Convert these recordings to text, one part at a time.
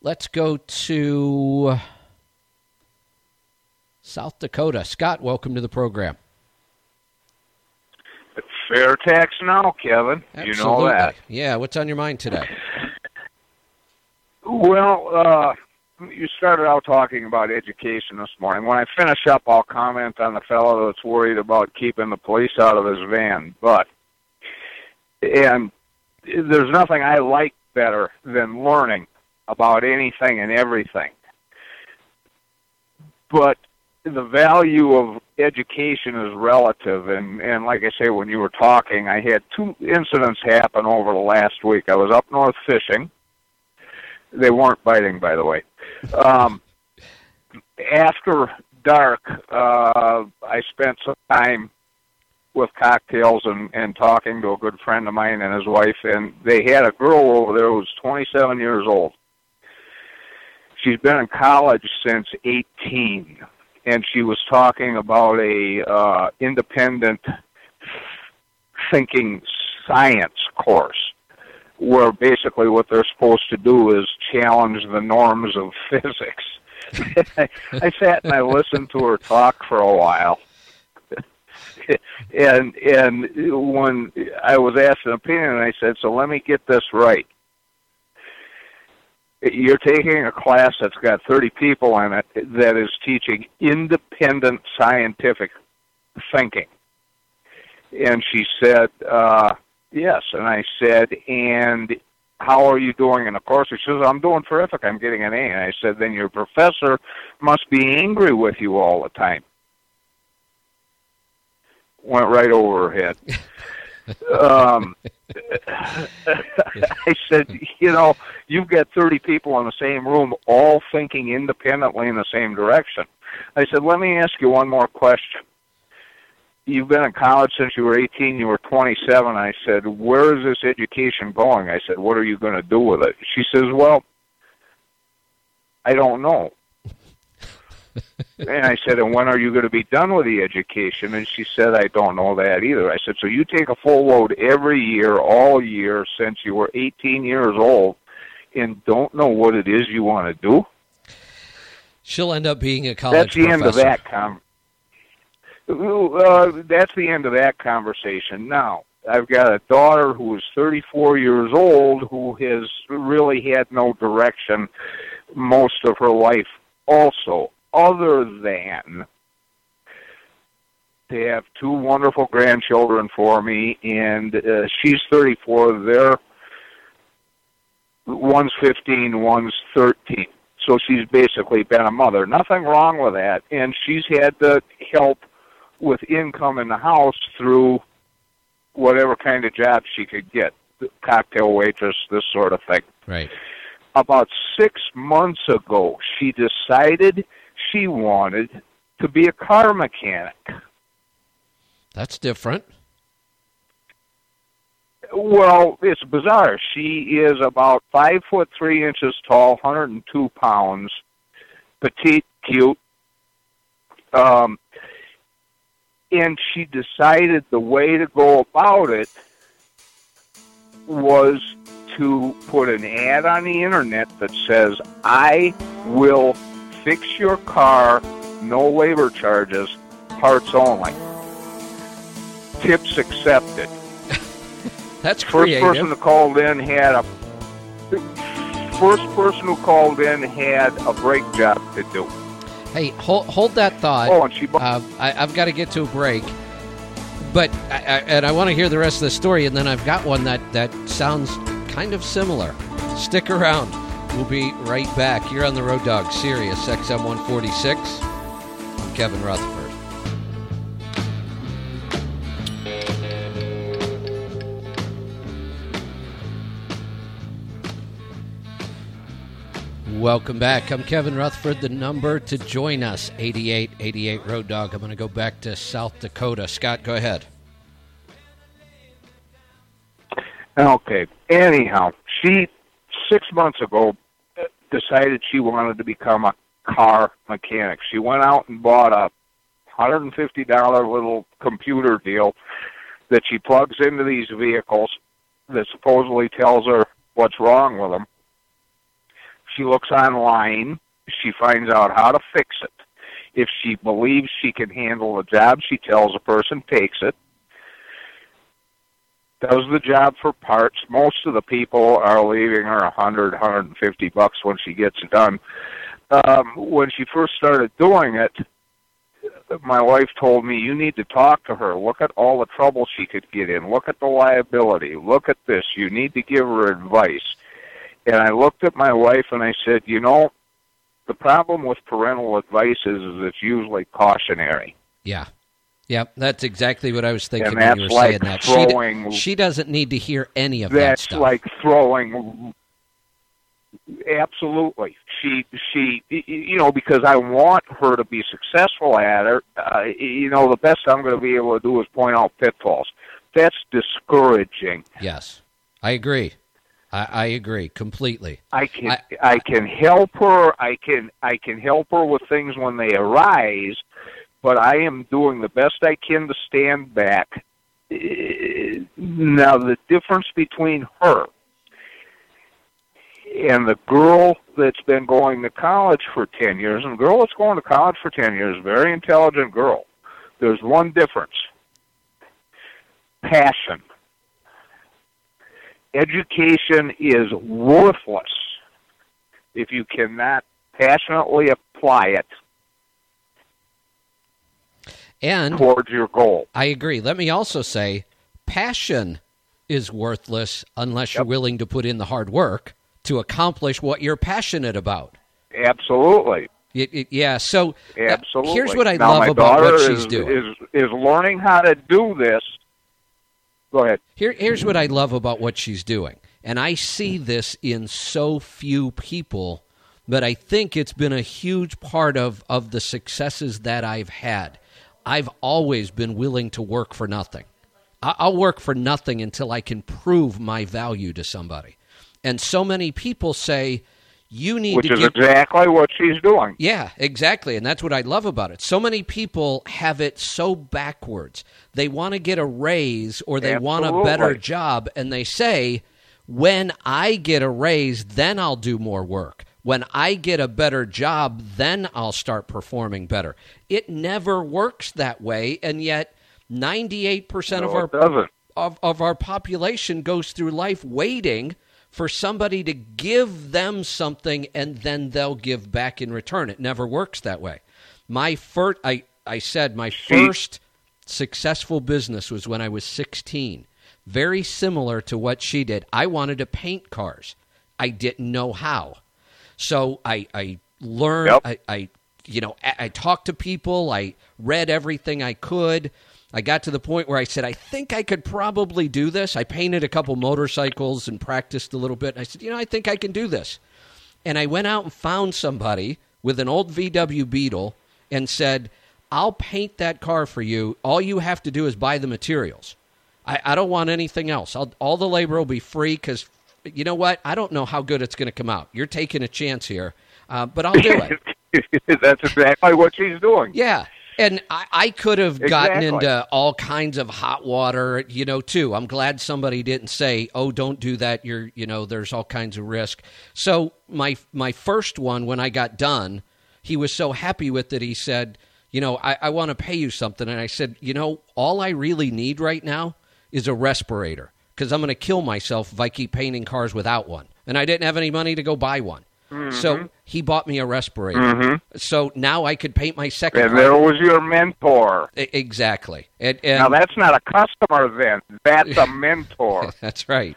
Let's go to South Dakota. Scott, welcome to the program. Fair tax now, Kevin. Absolutely. You know that. Yeah, what's on your mind today? Well, uh, you started out talking about education this morning. When I finish up, I'll comment on the fellow that's worried about keeping the police out of his van. But, and there's nothing I like better than learning about anything and everything. But the value of education is relative and and like I say when you were talking I had two incidents happen over the last week. I was up north fishing. They weren't biting by the way. Um after dark uh I spent some time with cocktails and and talking to a good friend of mine and his wife and they had a girl over there who was 27 years old. She's been in college since 18 and she was talking about a uh, independent thinking science course where basically what they're supposed to do is challenge the norms of physics. I sat and I listened to her talk for a while. and and when I was asked an opinion, I said, "So let me get this right you're taking a class that's got 30 people in it that is teaching independent scientific thinking. And she said, uh, yes. And I said, and how are you doing in the course? She says, I'm doing terrific. I'm getting an A. And I said, then your professor must be angry with you all the time. Went right over her head. um, I said, you know, you've got 30 people in the same room, all thinking independently in the same direction. I said, let me ask you one more question. You've been in college since you were 18, you were 27. I said, where is this education going? I said, what are you going to do with it? She says, well, I don't know and I said, and when are you going to be done with the education? And she said, I don't know that either. I said, so you take a full load every year, all year, since you were 18 years old, and don't know what it is you want to do? She'll end up being a college That's the professor. end of that com- uh, That's the end of that conversation. Now, I've got a daughter who is 34 years old who has really had no direction most of her life also other than they have two wonderful grandchildren for me, and uh, she's 34. They're one's 15, one's 13. So she's basically been a mother. Nothing wrong with that, and she's had to help with income in the house through whatever kind of job she could get, cocktail waitress, this sort of thing. Right. About six months ago, she decided she wanted to be a car mechanic. That's different. Well, it's bizarre. She is about five foot three inches tall, 102 pounds, petite, cute. Um, and she decided the way to go about it was to put an ad on the internet that says, I will fix your car, no labor charges, parts only. Tips accepted. That's creative. First person who called in had a first person who called in had a brake job to do. Hey, hold, hold that thought. Oh, and she bu- Uh, I, I've got to get to a break, but I, I, and I want to hear the rest of the story. And then I've got one that that sounds kind of similar. Stick around. We'll be right back. You're on the Road Dog Sirius XM 146. I'm Kevin Rutherford. Welcome back. I'm Kevin Rutherford. The number to join us, 8888 Road Dog. I'm going to go back to South Dakota. Scott, go ahead. Okay. Anyhow, she six months ago decided she wanted to become a car mechanic. She went out and bought a hundred and fifty dollar little computer deal that she plugs into these vehicles that supposedly tells her what's wrong with them. She looks online. She finds out how to fix it. If she believes she can handle the job, she tells a person, takes it, does the job for parts. Most of the people are leaving her a hundred, hundred and fifty bucks when she gets it done. Um, when she first started doing it, my wife told me you need to talk to her. Look at all the trouble she could get in. Look at the liability. Look at this. You need to give her advice. And I looked at my wife and I said, you know, the problem with parental advice is, is it's usually cautionary. Yeah. Yep, that's exactly what I was thinking And when that's you were like saying that. throwing- She, she doesn't need to hear any of that That's stuff. like throwing. Absolutely, she she you know because I want her to be successful at it. Uh, you know, the best I'm going to be able to do is point out pitfalls. That's discouraging. yes, I agree. I, I agree completely. I can I- I, can help her. I can I can help her with things when they arise, but I am doing the best I can to stand back. Now the difference between her and the girl that's been going to college for ten years, and the girl that's going to college for ten years, very intelligent girl. There's one difference: passion education is worthless if you cannot passionately apply it And towards your goal. I agree. Let me also say passion is worthless unless you're willing to put in the hard work to accomplish what you're passionate about. Absolutely. It, it, yeah, so uh, Absolutely. here's what I now, love about what she's is, doing. Is, is learning how to do this. Go ahead. Here, here's what I love about what she's doing. And I see this in so few people, but I think it's been a huge part of, of the successes that I've had. I've always been willing to work for nothing. I'll work for nothing until I can prove my value to somebody. And so many people say, you need Which to is give exactly what she's doing. yeah, exactly. And that's what I love about it. So many people have it so backwards. They want to get a raise or they want a better job, and they say, when I get a raise, then I'll do more work. When I get a better job, then I'll start performing better. It never works that way, and yet 98% of our of, of our population goes through life waiting for somebody to give them something and then they'll give back in return. It never works that way. My first, I, I said my first successful business was when I was 16. Very similar to what she did. I wanted to paint cars. I didn't know how. So I, I learned, Yep. I, I, you know, I, I talked to people. I read everything I could. I got to the point where I said, I think I could probably do this. I painted a couple motorcycles and practiced a little bit. I said, you know, I think I can do this. And I went out and found somebody with an old VW Beetle and said, I'll paint that car for you. All you have to do is buy the materials. I, I don't want anything else. I'll, all the labor will be free because, you know what? I don't know how good it's going to come out. You're taking a chance here, uh, but I'll do it. That's exactly what she's doing. Yeah. And I, I could have gotten Exactly. into all kinds of hot water, you know, too. I'm glad somebody didn't say, "Oh, don't do that. You're, you know, there's all kinds of risk." So my my first one, when I got done, he was so happy with it. He said, "You know, I, I want to pay you something." And I said, "You know, all I really need right now is a respirator because I'm going to kill myself if I keep painting cars without one." And I didn't have any money to go buy one. So mm-hmm. he bought me a respirator. Mm-hmm. So now I could paint my second And there was your mentor. E- Exactly. And, and Now that's not a customer then. That's a mentor. that's right.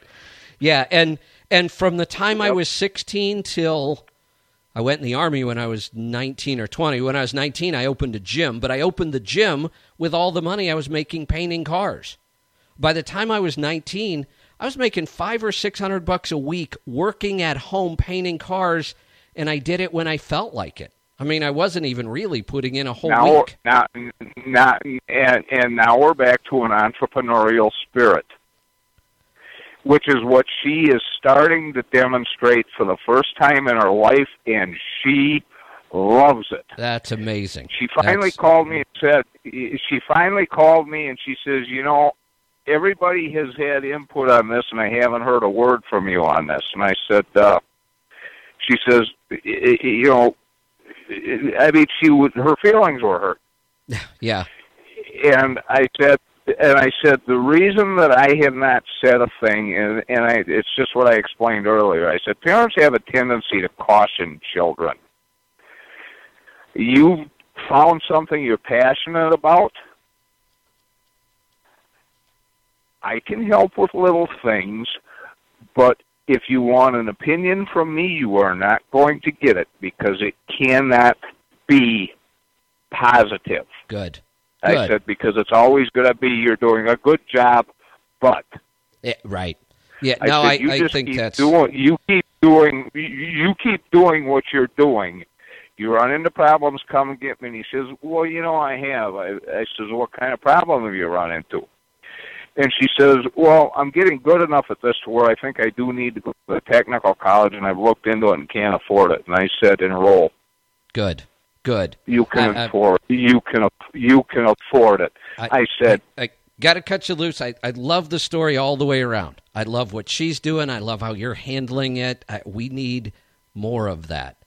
Yeah, and and from the time I was 16 till I went in the army when I was 19 or 20. When I was 19, I opened a gym, but I opened the gym with all the money I was making painting cars. By the time I was 19, I was making 5 or 600 bucks a week working at home painting cars and I did it when I felt like it. I mean, I wasn't even really putting in a whole now, week. now, now, and, and now we're back to an entrepreneurial spirit, which is what she is starting to demonstrate for the first time in her life, and she loves it. That's amazing. She finally That's- called me and said, she finally called me and she says, you know, everybody has had input on this, and I haven't heard a word from you on this. And I said, uh, she says, you know, I mean, she would her feelings were hurt. Yeah. And I said, and I said the reason that I have not said a thing, and and I, it's just what I explained earlier. I said parents have a tendency to caution children. You found something you're passionate about. I can help with little things, but if you want an opinion from me, you are not going to get it because it cannot be positive. Good. I Good. said because it's always going to be you're doing a good job, but Yeah, right. Yeah. I no, said, I, you I just think keep that's doing. You keep doing. You- You keep doing what you're doing. You run into problems. Come and get me. And he says, "Well, you know, I have." I, I says, "What kind of problem have you run into?" And she says, "Well, I'm getting good enough at this to where I think I do need to go to a technical college, and I've looked into it and can't afford it." And I said, "Enroll. good. Good. You can I- I- afford. You can. You can afford it." I, said, I, I got to cut you loose. I, I love the story all the way around. I love what she's doing. I love how you're handling it. I, we need more of that.